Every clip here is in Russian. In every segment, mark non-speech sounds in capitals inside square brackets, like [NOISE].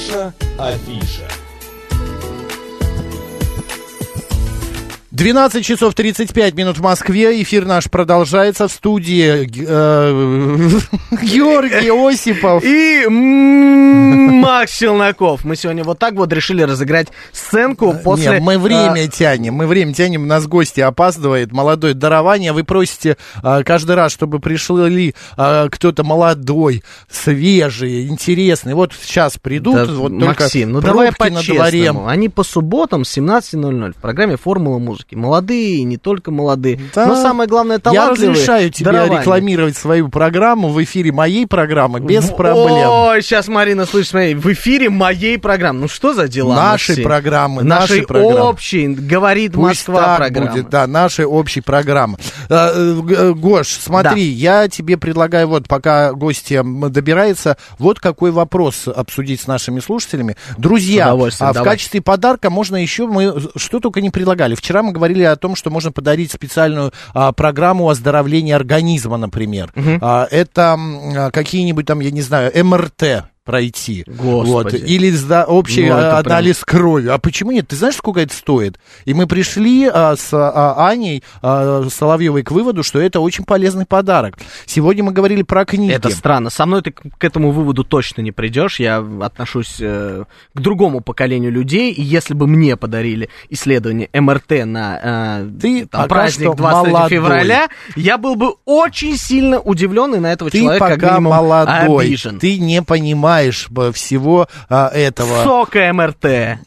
Наша афиша. 12 часов 35 минут в Москве. Эфир наш продолжается в студии э, [LAUGHS] Георгий Осипов. И Макс Челноков. Мы сегодня вот так вот решили разыграть сценку после... Не, мы время тянем, мы время тянем, у нас гости опаздывает, молодое дарование. Вы просите каждый раз, чтобы пришли кто-то молодой, свежий, интересный. Вот сейчас придут, вот Максим, ну давай по-честному. Они по субботам с 17.00 в программе «Формула музыки». Молодые, и не только молодые. Да. Но самое главное, Я талантливые. разрешаю тебе дарования. рекламировать свою программу в эфире моей программы без В- проблем. Ой, сейчас Марина слышит, смотри, в эфире моей программы. Ну что за дела, Нашей Максим? программы, Нашей нашей программы. общей, говорит Пусть Москва так программа. будет, да, нашей общей программы. Э, э, э, Гош, смотри, я тебе предлагаю, вот пока гости добирается, вот какой вопрос обсудить с нашими слушателями. Друзья, а в давай. качестве подарка можно еще, мы что только не предлагали. Вчера мы говорили о том, что можно подарить специальную а, программу оздоровления организма, например. А, это а, какие-нибудь там, я не знаю, МРТ пройти. Господи. Вот. Или сда- общий Ну, а, прям- анализ крови. А почему нет? Ты знаешь, сколько это стоит? И мы пришли а, с а, Аней а, Соловьевой к выводу, что это очень полезный подарок. Сегодня мы говорили про книги. Это странно. Со мной ты к этому выводу точно не придешь. Я отношусь э, к другому поколению людей. И если бы мне подарили исследование МРТ на э, Ты там, праздник что 23 молодой. февраля, я был бы очень сильно удивлен и на этого Ты человека как пока минимум молодой, обижен. ты не понимаешь бы всего а, этого. Сока МРТ.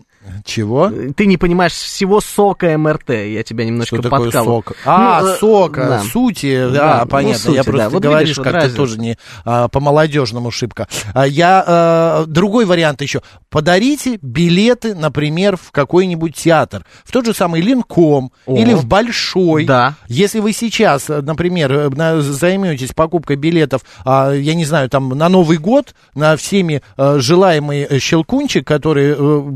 Чего? Ты не понимаешь всего сока МРТ. Я тебя немножко Что такое подкалываю. сок? А, Ну, э, сока, да. сути, Да, да, ну, понятно. сути, я да. просто Вот говоришь видишь, вот разница. тоже не а, по-молодежному шибко. А, я а, другой вариант еще. Подарите билеты, например, в какой-нибудь театр, в тот же самый Линком О. или в Большой. Да. Если вы сейчас, э, например, э, на- займетесь покупкой билетов, а, я не знаю, там на Новый год, на всеми э, желаемый э, щелкунчик, который э,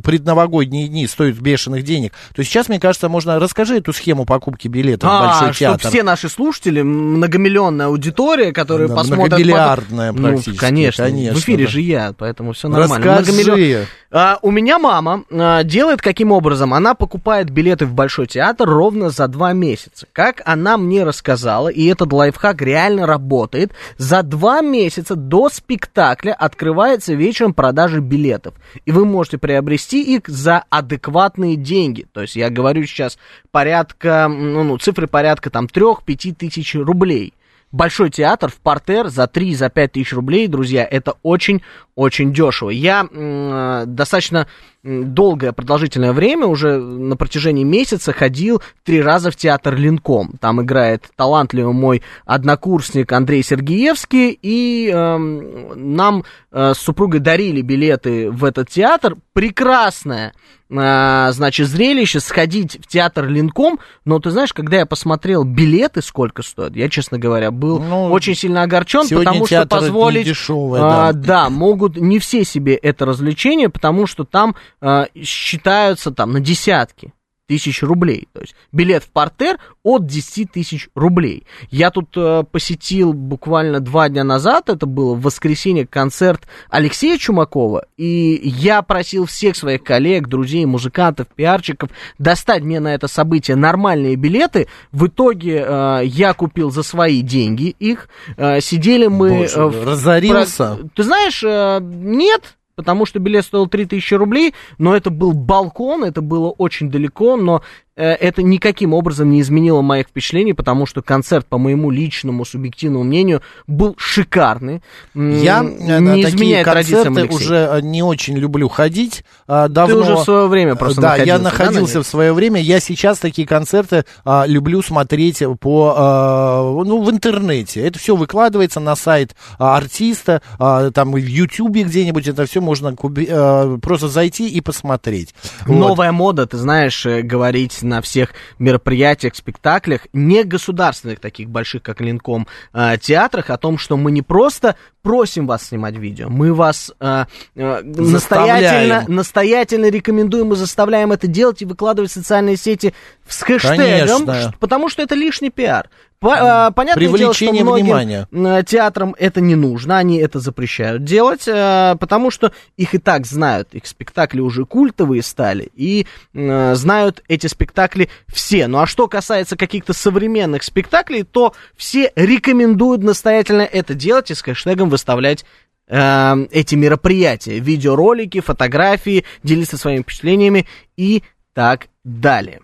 предновогодние дни стоит бешеных денег, то сейчас, мне кажется, можно... Расскажи эту схему покупки билетов в А, Большой чтоб театр. все наши слушатели, многомиллионная аудитория, которые Да, посмотрят... многомиллиардная потом- практически, Ну, конечно, конечно, в эфире да. же я, поэтому все нормально. Расскажи. Многомиллион- А, у меня мама а, делает каким образом? Она покупает билеты в Большой театр ровно за два месяца. Как она мне рассказала, и этот лайфхак реально работает, за два месяца до спектакля открывается вечером продажа билетов. И вы можете приобрести их за адекватные деньги. То есть я говорю сейчас порядка, ну, ну цифры порядка там 3-5 тысяч рублей. Большой театр в портер за 3, за 5 тысяч рублей, друзья, это очень-очень дешево. Я э, достаточно долгое, продолжительное время, уже на протяжении месяца ходил три раза в театр Линком. Там играет талантливый мой однокурсник Андрей Сергеевский, и эм, нам э, с супругой дарили билеты в этот театр. Прекрасное, э, значит, зрелище, сходить в театр Линком, но ты знаешь, когда я посмотрел билеты, сколько стоят, я, честно говоря, был Ну, очень сильно огорчен, потому что позволить... недешевое, а, да. да, могут не все себе это развлечение, потому что там а, считаются там на десятки тысяч рублей. То есть билет в портер от 10 тысяч рублей. Я тут э, посетил буквально два дня назад, это было в воскресенье, концерт Алексея Чумакова, и я просил всех своих коллег, друзей, музыкантов, пиарчиков достать мне на это событие нормальные билеты. В итоге э, я купил за свои деньги их. Э, сидели мы... Боже, э, в- разорился? про- Ты знаешь, э, нет, потому что билет стоил 3000 рублей, но это был балкон, это было очень далеко, но это никаким образом не изменило моих впечатлений, потому что концерт, по моему личному субъективному мнению, был шикарный. Я э, не такие изменяет традициям, концерты уже э, не очень люблю ходить. Давно... Ты уже в свое время просто Да, я находился, да, на находился них? в свое время. Я сейчас такие концерты а, люблю смотреть по, а, ну, в интернете. Это все выкладывается на сайт артиста, а, там в Ютубе где-нибудь это все можно куби- а, просто зайти и посмотреть. Вот. Новая мода, ты знаешь, э, говорить на всех мероприятиях, спектаклях, не государственных таких больших, как Линком, э, театрах, о том, что мы не просто просим вас снимать видео, мы вас э, э, настоятельно, настоятельно рекомендуем и заставляем это делать и выкладывать в социальные сети с хэштегом, Конечно. потому что это лишний пиар. По- э, Понятное дело, что Привлечение внимания. э, театрам это не нужно, они это запрещают делать, э, потому что их и так знают, их спектакли уже культовые стали, и знают эти спектакли все. Ну а что касается каких-то современных спектаклей, то все рекомендуют настоятельно это делать и с хэштегом выставлять эти мероприятия, видеоролики, фотографии, делиться своими впечатлениями и так далее.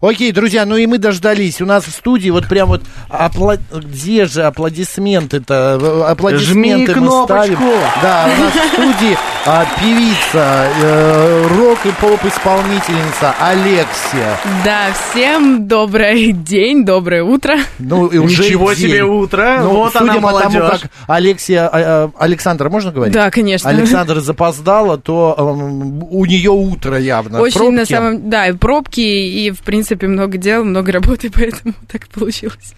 Окей, друзья, ну и мы дождались. У нас в студии вот прям вот апла- где же аплодисменты-то? Аплодисменты Жми мы кнопочку. ставим. Да, у нас в студии а, певица, э, рок и поп-исполнительница Алексия. Да, всем добрый день, доброе утро. Ну, и уже Ничего день. себе утро, Ну, вот судя она по тому, молодежь. как Алексия, а, а, Александра, можно говорить? Да, конечно. Александра запоздала, то эм, у нее утро явно. Очень Пробки. на самом да, и пробки, и в принципе много дел, много работы, [LAUGHS] поэтому так получилось.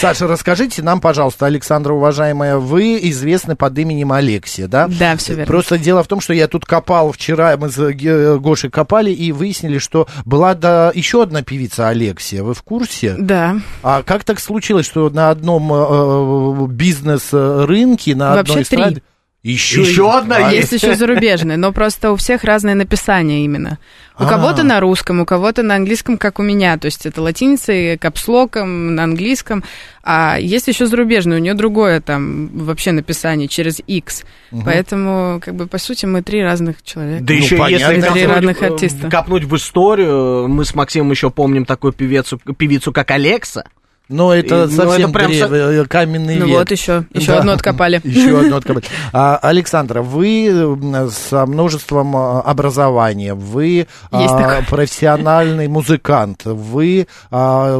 Саша, расскажите нам, пожалуйста, Александра, уважаемая, вы известны под именем Алексия, да? Да, все верно. Просто дело в том, что я тут копал вчера, мы с Ге- Гошей копали и выяснили, что была да, еще одна певица Алексия. Вы в курсе? Да. А как так случилось, что на одном э, бизнес-рынке, на Вообще одной три. Еще, Еще одна А, Есть еще зарубежные, но просто у всех разное написание именно. У А. кого-то на русском, у кого-то на английском, как у меня. То есть это латиницей, капслоком, на английском. А есть еще зарубежные, у нее другое там вообще написание через X. Поэтому, как бы, по сути, мы три разных человека. Да Ну, еще понятно. если Три копнуть, разных артиста. копнуть в историю, мы с Максимом еще помним такую певицу, певицу как Алекса. Но это И, ну, совсем это прям древ- э, каменный Ну век. вот еще, еще Да. одно откопали. [LAUGHS] Еще одно откопали. [LAUGHS] А, Александра, вы м, со множеством образования, вы а, профессиональный музыкант, вы а,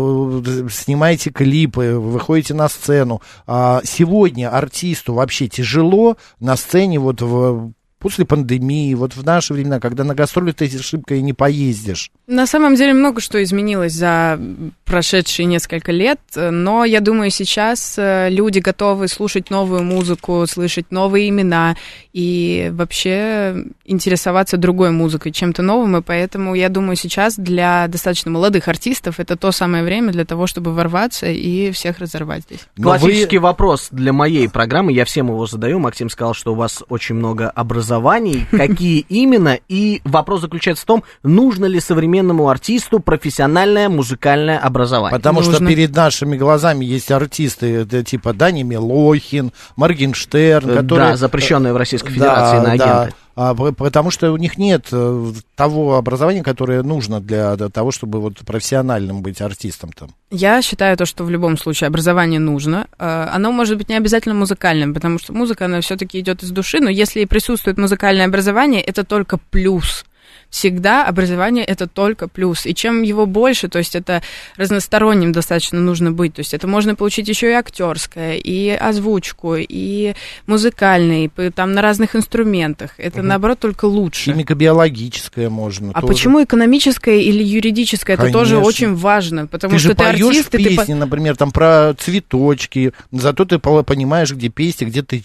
э, снимаете клипы, выходите на сцену. А, сегодня артисту вообще тяжело на сцене вот в После пандемии, вот в наши времена, когда на гастроли ты шибко и не поездишь. На самом деле много что изменилось за прошедшие несколько лет, но я думаю, сейчас э, люди готовы слушать новую музыку, слышать новые имена и вообще интересоваться другой музыкой, чем-то новым, и поэтому я думаю, сейчас для достаточно молодых артистов это то самое время для того, чтобы ворваться и всех разорвать здесь. Но вы- Классический вопрос для моей программы, я всем его задаю. Максим сказал, что у вас очень много образований. [LAUGHS] Какие именно? И вопрос заключается в том, нужно ли современному артисту профессиональное музыкальное образование. Потому что Нужно. перед нашими глазами есть артисты, типа Дани Милохин, Моргенштерн, которые... Да, запрещенные в Российской Федерации на агенты. А, потому что у них нет э, того образования, которое нужно для, для того, чтобы вот профессиональным быть артистом там. Я считаю то, что в любом случае образование нужно. Э, Оно может быть не обязательно музыкальным, потому что музыка, она все-таки идет из души, но если присутствует музыкальное образование, это только плюс. Всегда образование это только плюс. И чем его больше, то есть это разносторонним достаточно нужно быть. То есть это можно получить еще и актерское, и озвучку, и музыкальное, и там на разных инструментах. Это наоборот только лучше. Химико-биологическое можно. А тоже. почему экономическое или юридическое? Это тоже Конечно. очень важно, потому Ты что же ты артист, в и ты песне, например, там про цветочки, зато ты по- понимаешь, где песни, где ты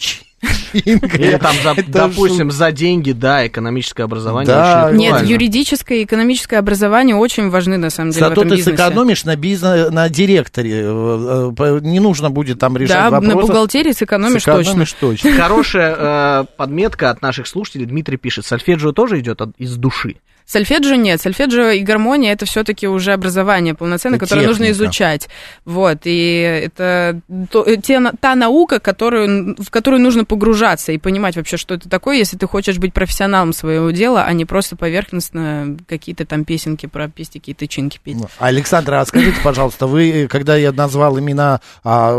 Или там, за- допустим, за деньги, да, экономическое образование Да. очень Нет, юридическое и экономическое образование очень важны на самом деле Зато ты бизнесе. сэкономишь на бизнес, на директоре. э, э, Не нужно будет там решать Да, вопросы. на бухгалтерии сэкономишь точно. Точно. Хорошая э, подметка от наших слушателей. Дмитрий пишет, сольфеджио тоже идет от- из души. Сольфеджио нет. Сольфеджио и гармония это все-таки уже образование полноценное, Это которое нужно техника. изучать. Вот. И это то- э, те та наука, которую, в которую нужно погружаться и понимать вообще, что это такое, если ты хочешь быть профессионалом своего дела, а не просто поверхностно какие-то там песенки про пестики и тычинки петь. Александра, а скажите, пожалуйста, вы, когда я назвал имена а,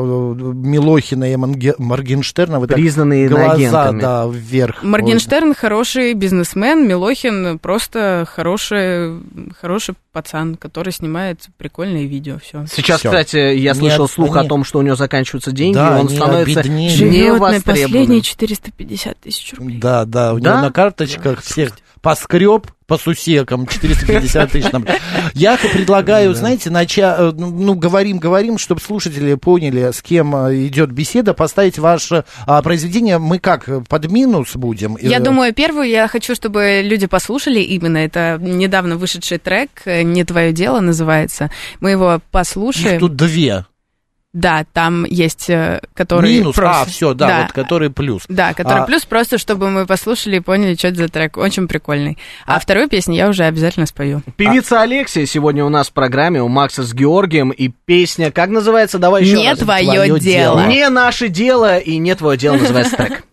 Милохина и Манге- Моргенштерна, вы так Признанные глаза, агентами. да, вверх. Моргенштерн хороший бизнесмен, Милохин просто хороший, хороший пацан, который снимает прикольные видео. Все. Сейчас, Всё. кстати, я Не слышал от- слух они- о том, что у него заканчиваются деньги, Да, и он становится. Живет на последние 450 тысяч рублей. Да, да, у Да? него на карточках всех поскреб по сусекам 450 тысяч. нам. Я предлагаю, знаете, начать, ну, говорим, говорим, чтобы слушатели поняли, с кем э, идет беседа, поставить ваше а, произведение. Мы как, под минус будем? Я Э, думаю, первую я хочу, чтобы люди послушали именно. Это недавно вышедший трек «Не твое дело» называется. Мы его Их послушаем. тут две. Да, там есть, э, который... Минус, просто- а, все, да, вот который плюс. Да, который А- плюс просто, чтобы мы послушали и поняли, что это за трек. Очень прикольный. А, вторую песню я уже обязательно спою. Певица Алексия сегодня у нас в программе, у Макса с Георгием, и песня, как называется, давай еще Не раз. твое, «Твое дело. дело». Не наше дело и не твое дело называется трек. [LAUGHS]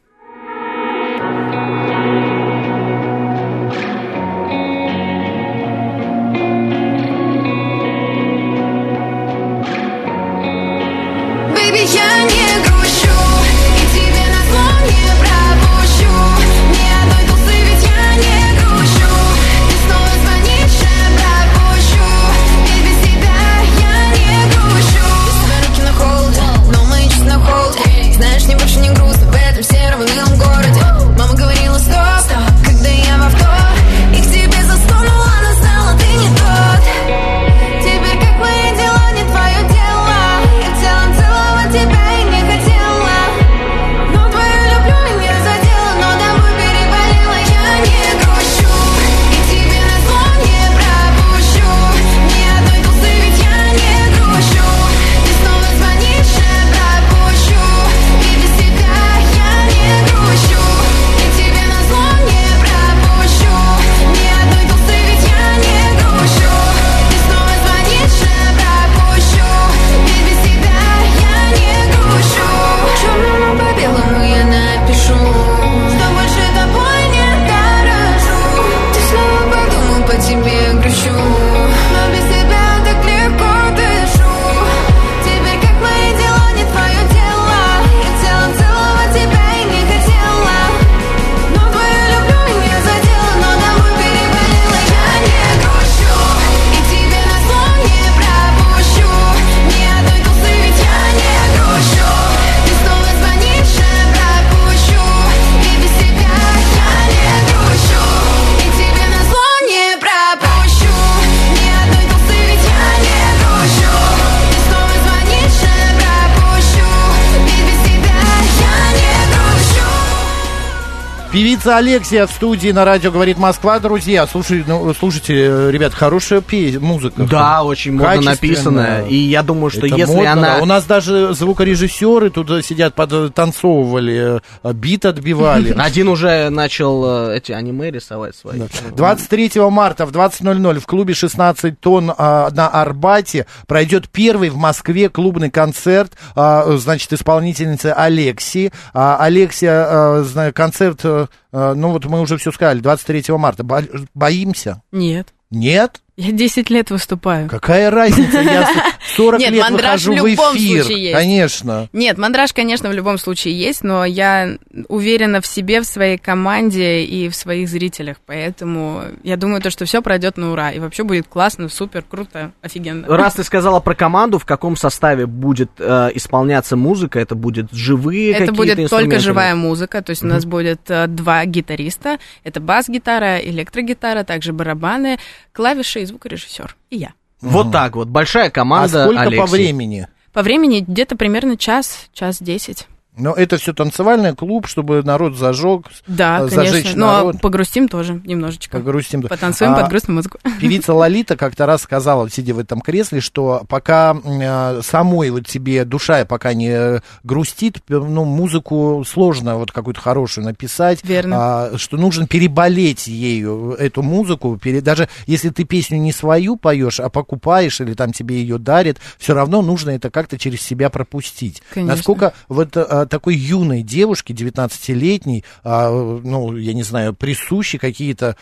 Певица Алексия в студии на радио говорит Москва, друзья. Слушай, ну, слушайте, э, ребят, хорошая пе- музыка. Да, очень модно написанная. И я думаю, что Это если модно, она... да. У нас даже звукорежиссеры тут э, сидят, подтанцовывали, э, бит отбивали. [LAUGHS] Один уже начал эти аниме рисовать свои. 23 марта в 20.00 в клубе 16 тонн а, на Арбате пройдет первый в Москве клубный концерт, а, значит, исполнительницы Алексии. А, Алексия, концерт, ну вот мы уже все сказали, 23 марта. Бо- Боимся? Нет. Нет? Я 10 лет выступаю. Какая разница? Я 40 [LAUGHS] Нет, лет мандраж выхожу в в любом эфир. случае есть. Конечно. Нет, мандраж, конечно, в любом случае есть, но я уверена в себе, в своей команде и в своих зрителях, поэтому я думаю, то, что все пройдет на ура, и вообще будет классно, супер, круто, офигенно. Раз ты сказала про команду, в каком составе будет э, исполняться музыка, это будет живые Это какие-то будет только живая музыка, то есть у нас будет э, два гитариста, это бас-гитара, электрогитара, также барабаны, клавиши и звукорежиссер, и я. Вот так вот, большая А команда сколько по Алексей. времени? По времени где-то примерно час, час десять. Но это все танцевальный клуб, чтобы народ зажег, Да, э, зажечь конечно. Но народ. погрустим тоже немножечко. Погрустим. Потанцуем А, под грустную музыку. Певица Лолита как-то раз сказала, сидя в этом кресле, что пока э, самой вот тебе душа пока не э, грустит, ну, музыку сложно вот какую-то хорошую написать. Верно. а, что нужно переболеть ею, эту музыку. пере- даже если ты песню не свою поешь, а покупаешь или там тебе ее дарят, все равно нужно это как-то через себя пропустить. Конечно. Насколько вот а, такой юной девушке, 19-летней, а, ну, я не знаю, присущи какие-то...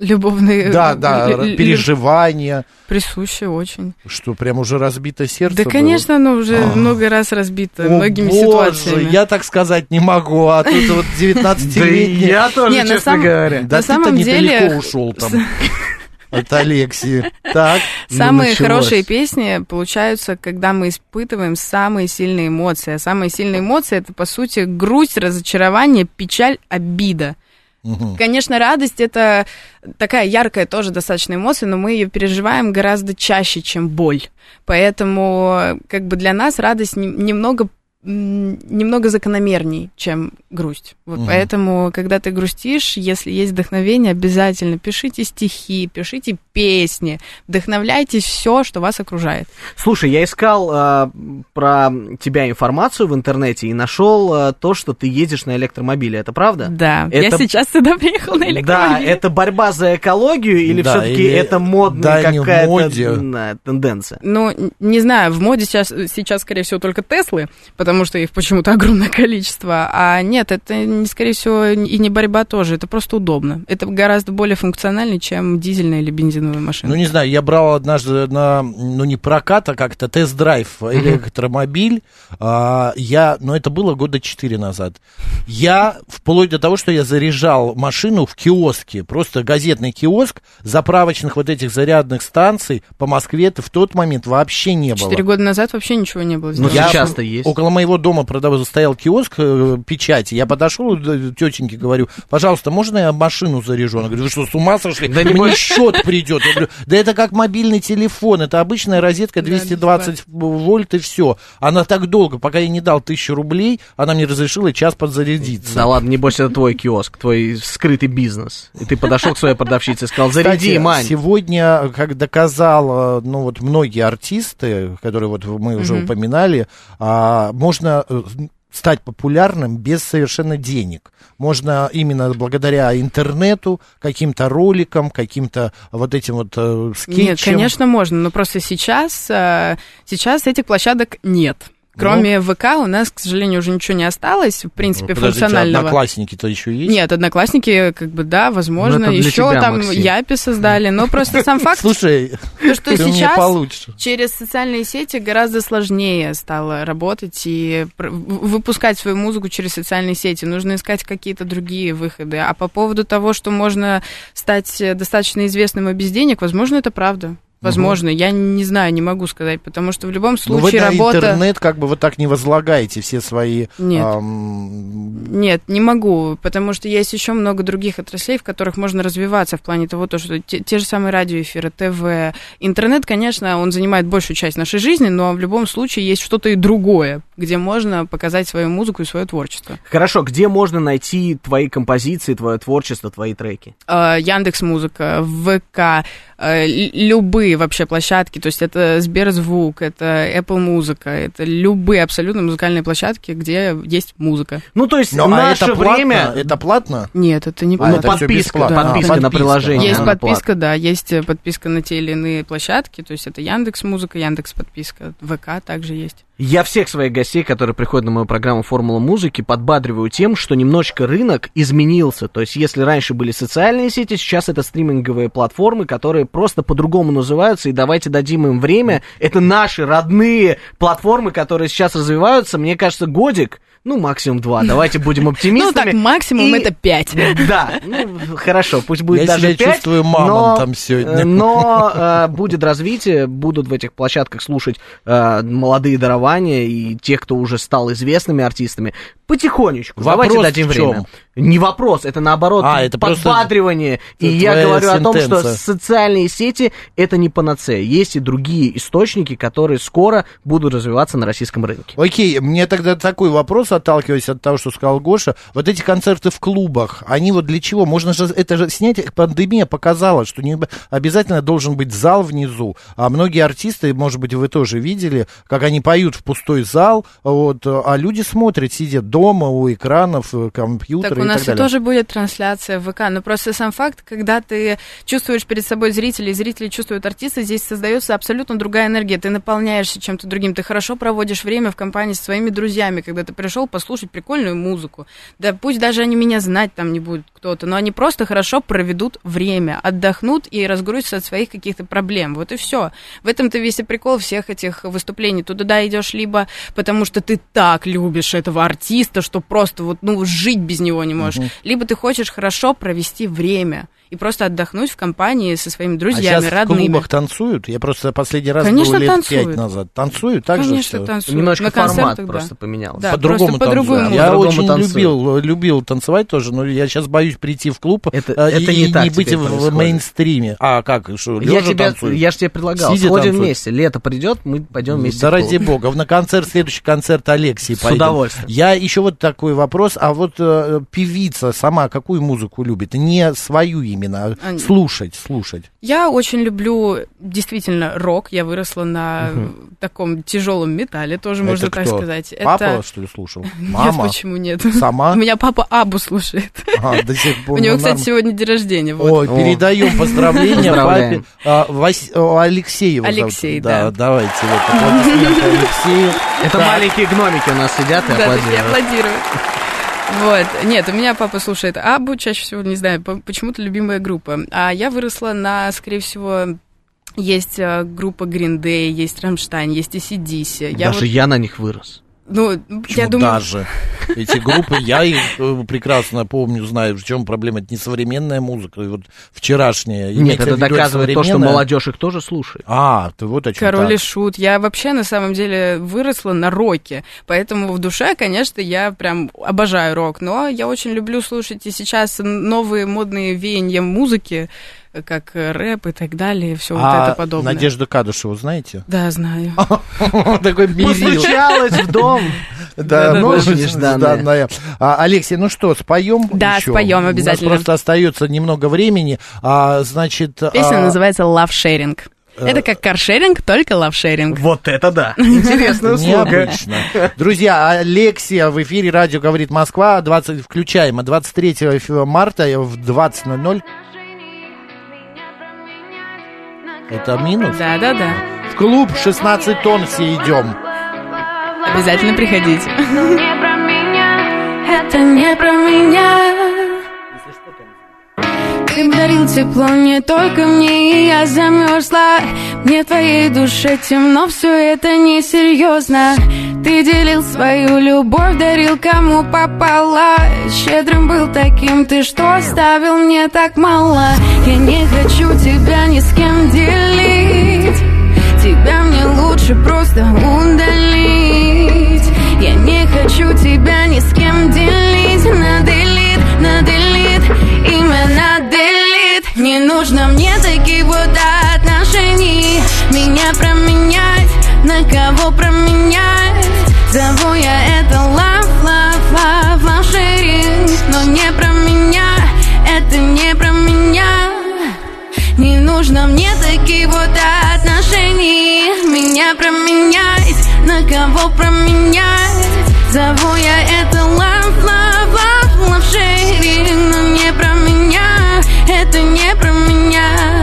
Любовные да, да, лю- лю- переживания, присуще очень. что прям уже разбито сердце. Да, было. конечно, оно уже А. много раз разбито О, многими боже, ситуациями. я так сказать не могу, а тут вот [LAUGHS] Да и 19-летний... я тоже, честно говоря. Да ты-то недалеко ушел там от Алексии. [LAUGHS] Так, ну, Самые началось. хорошие песни получаются, когда мы испытываем самые сильные эмоции. А самые сильные эмоции это, по сути, грусть, разочарование, печаль, обида. Мгм. Конечно, радость это такая яркая тоже достаточно эмоция, но мы ее переживаем гораздо чаще, чем боль. Поэтому, как бы для нас радость не- немного немного закономерней, чем грусть. Вот Мгм. поэтому, когда ты грустишь, если есть вдохновение, обязательно пишите стихи, пишите песни, вдохновляйтесь все, что вас окружает. Слушай, я искал э, про тебя информацию в интернете и нашел э, то, что ты едешь на электромобиле. Это правда? Да, я Это- сейчас сюда приехал на Да, электромобиле. это борьба за экологию или Да, все-таки или это модная дань какая-то тенденция? Ну, не знаю, в моде сейчас, сейчас, скорее всего, только Теслы, потому что их почему-то [LAUGHS] огромное количество. А нет, это, не, скорее всего, и не борьба тоже, это просто удобно. Это гораздо более функционально, чем дизельная или бензиновая машина. Ну, не знаю, я брал однажды на, ну, не прокат, а как-то тест-драйв электромобиль. А, я, ну, это было года 4 назад. Я, вплоть до того, что я заряжал машину в киоске, просто газетный киоск, заправочных вот этих зарядных станций по Москве в тот момент вообще не было. Четыре года назад вообще ничего не было Ну, сейчас-то есть. Около моего дома продавал, стоял киоск э, печати. Я подошел тетеньке, говорю, пожалуйста, можно я машину заряжу? Она говорит, вы что, с ума сошли? Да не Мне счет придет. Я говорю, да это как мобильный телефон, это обычная розетка Да, 220 вольт и все. Она так долго, пока я не дал тысячу рублей, она мне разрешила час подзарядиться. Да ладно, небось, это твой киоск, твой скрытый бизнес. И ты подошел к своей продавщице и сказал, заряди, Кстати, Мань. сегодня, как доказал, ну вот многие артисты, которые вот мы уже Мгм. упоминали, а, можно э, стать популярным без совершенно денег. Можно именно благодаря интернету, каким-то роликам, каким-то вот этим вот э, скетчам. Нет, конечно, можно, но просто сейчас, э, сейчас этих площадок нет. Кроме ВК у нас, к сожалению, уже ничего не осталось, в принципе, Ну, функционального. одноклассники-то еще есть? Нет, одноклассники, как бы, да, возможно, Ну, еще тебя, там Максим. Япи создали, но просто сам факт, Слушай, то, что сейчас через социальные сети гораздо сложнее стало работать и выпускать свою музыку через социальные сети. Нужно искать какие-то другие выходы. А по поводу того, что можно стать э, достаточно известным и без денег, возможно, это правда. Возможно, я не знаю, не могу сказать, потому что в любом Ну, вы случае на работа... интернет как бы вот так не возлагаете все свои... Нет. ам, Нет, не могу, потому что есть еще много других отраслей, в которых можно развиваться в плане того, то, что те, те же самые радиоэфиры, ТВ. Интернет, конечно, он занимает большую часть нашей жизни, но в любом случае есть что-то и другое, где можно показать свою музыку и свое творчество. Хорошо, где можно найти твои композиции, твое творчество, твои треки? Яндекс Музыка, ВК, э, любые вообще площадки, то есть это Сберзвук, это Apple Музыка, это любые абсолютно музыкальные площадки, где есть музыка. Ну, то есть, Ну, а наше это платно? время... Это платно? Нет, это не А, Ну, это платно. всё подписка, бесплатно. подписка А, на приложение. Есть подписка, да, есть э, подписка на те или иные площадки, то есть это Яндекс Музыка, Яндекс подписка, ВК также есть. Я всех своих гостей, которые приходят на мою программу «Формула музыки», подбадриваю тем, что немножечко рынок изменился. То есть, если раньше были социальные сети, сейчас это стриминговые платформы, которые просто по-другому называются, и давайте дадим им время. Это наши родные платформы, которые сейчас развиваются. Мне кажется, годик, ну, максимум два. Давайте будем [LAUGHS] Ну оптимистами. так, максимум это 5. [LAUGHS] Да, ну, хорошо, пусть будет Я даже себя пять, чувствую но, мамонтом сегодня. э, Но [LAUGHS] э, будет развитие, будут в этих площадках слушать э, молодые дарования и тех, кто уже стал известными артистами. Потихонечку. Вопрос Давайте дадим в чём? время. Не вопрос, это наоборот А, это просто подбадривание. И я говорю о том, что сентенция. социальные сети это не панацея. Есть и другие источники, которые скоро будут развиваться на российском рынке. Окей, мне тогда такой вопрос, отталкиваясь от того, что сказал Гоша. Вот эти концерты в клубах, они вот для чего? Можно же это же снять, пандемия показала, что не обязательно должен быть зал внизу. А многие артисты, может быть, вы тоже видели, как они поют в пустой зал, вот, а люди смотрят, сидят дома у экранов, э, компьютера Так у нас далее. тоже будет трансляция в ВК, но просто сам факт, когда ты чувствуешь перед собой зрителей, зрители чувствуют артиста, здесь создается абсолютно другая энергия, ты наполняешься чем-то другим, ты хорошо проводишь время в компании с своими друзьями, когда ты пришел послушать прикольную музыку. Да пусть даже они меня знать там не будут кто-то, но они просто хорошо проведут время, отдохнут и разгрузятся от своих каких-то проблем. Вот и все. В этом-то весь и прикол всех этих выступлений. Ты туда идешь либо потому, что ты так любишь этого артиста, что просто вот, ну, жить без него не можешь. Либо ты хочешь хорошо провести время. И просто отдохнуть в компании со своими А друзьями, сейчас в родными. клубах танцуют? Я просто последний раз Конечно, был лет танцуют. пять назад. Танцуют так же Конечно, всё? танцуют. Немножко На формат концертах, да. просто поменялся. Да, по-другому просто по-другому. танцуют. Я По-другому очень танцуют. любил, любил танцевать тоже, но я сейчас боюсь прийти в клуб Это- э, это и не так быть теперь в происходит. мейнстриме. А как, что, Я, тебя, танцуют? я же тебе предлагал, Сидя сходим вместе. Лето придет, мы пойдем вместе. Да в ради бога. На концерт, следующий концерт Алексей С пойдем. удовольствием. Я еще вот такой вопрос. А вот э, певица сама какую музыку любит? Не свою именно, а А, слушать, слушать. Я очень люблю действительно рок. Я выросла на таком тяжелом металле, тоже можно Это так кто? сказать. Папа, Это... что ли, слушал? [LAUGHS] Нет, Мама? почему нет? Сама? [LAUGHS] У меня папа Абу слушает. А, до сих [LAUGHS] пор, У него, ну, кстати, сегодня день рождения. вот. Ой, О. передаем поздравления папе. А, Вась- зовут. Алексей, да. да. давайте вот аплодисменты Алексею. Это Так. маленькие гномики у нас сидят и аплодируют. Вот. Нет, у меня папа слушает Абу, чаще всего, не знаю, по- почему-то любимая группа. А я выросла на, скорее всего, есть э, группа Green Day, есть Рамштайн, есть ACDC. Я Даже вот, я на них вырос. Ну, я Почему думаю, даже? Эти группы, я их э, прекрасно помню, знаю, в чем проблема. Это не современная музыка, и вот вчерашняя. Нет, это доказывает то, что молодежь их тоже слушает. А, ты вот о чем Король и так. Шут. Я вообще, на самом деле, выросла на роке. Поэтому в душе, конечно, я прям обожаю рок. Но я очень люблю слушать и сейчас новые модные веяния музыки, как э, рэп и так далее, все вот А это подобное. Надежда Кадышева, знаете? Да, знаю. [LAUGHS] Такой. Постучалась в дом. Да, ну, нежданная. А, Алексей, ну что, споем? Да, споем У нас обязательно. просто остается немного времени. А, значит, Песня а, называется Love Sharing. Это как каршеринг, только лавшеринг. Вот это да. [LAUGHS] Интересная услуга. Необычно. Друзья, Алексия в эфире радио говорит Москва, 20, включаемо 23 фе- марта в 20.00. Это минус? Да, да, да. В клуб 16 тонн все идем. Обязательно приходите. не про меня, это не про меня. Ты дарил тепло не только мне, и я замерзла. Мне в твоей душе темно, все это несерьезно. Ты делил свою любовь, дарил кому попало. Щедрым был таким ты, что оставил мне так мало. Я не хочу тебя ни с кем делить. Тебя мне лучше просто удалить Я не хочу тебя ни с кем делить На делит, на делит, именно делит Не нужно мне таких вот отношений Меня променять, на кого променять Зову я это love, love, love, love sharing Но не про меня, это не про меня.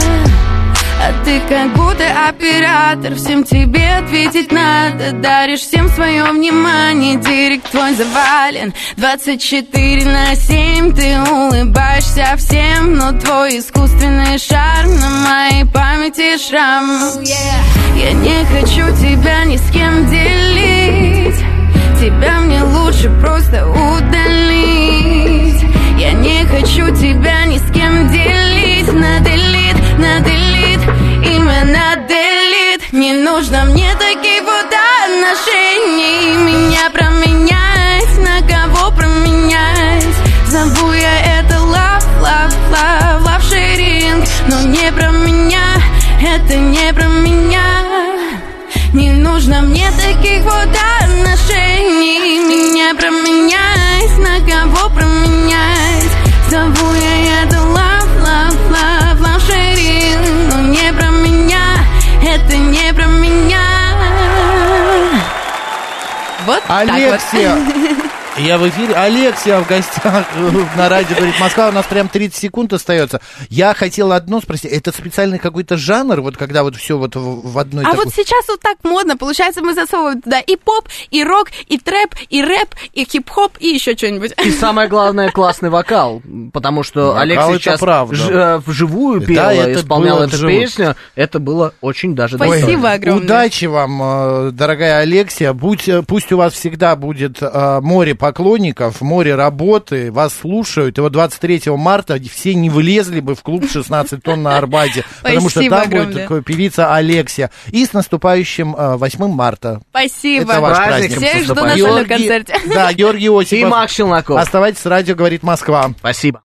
А ты как будто оператор Всем тебе ответить надо. Даришь всем свое внимание Директ твой завален. 24 на 7 Ты улыбаешься всем Но твой искусственный шарм На моей памяти шрам. Я не хочу тебя ни с кем делить Тебя мне лучше просто удалить. Я не хочу тебя ни с кем делить. На делит, на делит, именно делит. Не нужно мне таких вот отношений. Меня променять, на кого променять Зову я это love, love, love, love sharing. Но не про меня, это не про меня Так вот. Алексия! Я в эфире. Алексия в гостях [LAUGHS] на радио говорит Москва. У нас прям 30 секунд остается. Я хотел одно спросить. Это специальный какой-то жанр, вот когда вот все вот в в одной А такой- вот сейчас вот так модно, получается, мы засовываем туда и поп, и рок, и трэп, и рэп, и хип-хоп, и еще что-нибудь. И самое главное, классный вокал. Потому что Вокал Алексей это сейчас ж- э, вживую Да, пел, это исполнял было эту вживую. песню. Это было очень даже Спасибо. достойно. Ой, огромное. Удачи вам, э, дорогая Алексия. Будь, э, пусть у вас всегда будет море поклонников, море работы, вас слушают. И вот 23 марта все не влезли бы в клуб 16 тонн на Арбате, [LAUGHS] потому что там будет певица Алексия. И с наступающим э, 8 марта. Спасибо. Это ваш праздник. Всех жду на концерте. Да, Георгий И Осипов. Макс Челноков. Оставайтесь с радио, говорит Москва. Спасибо.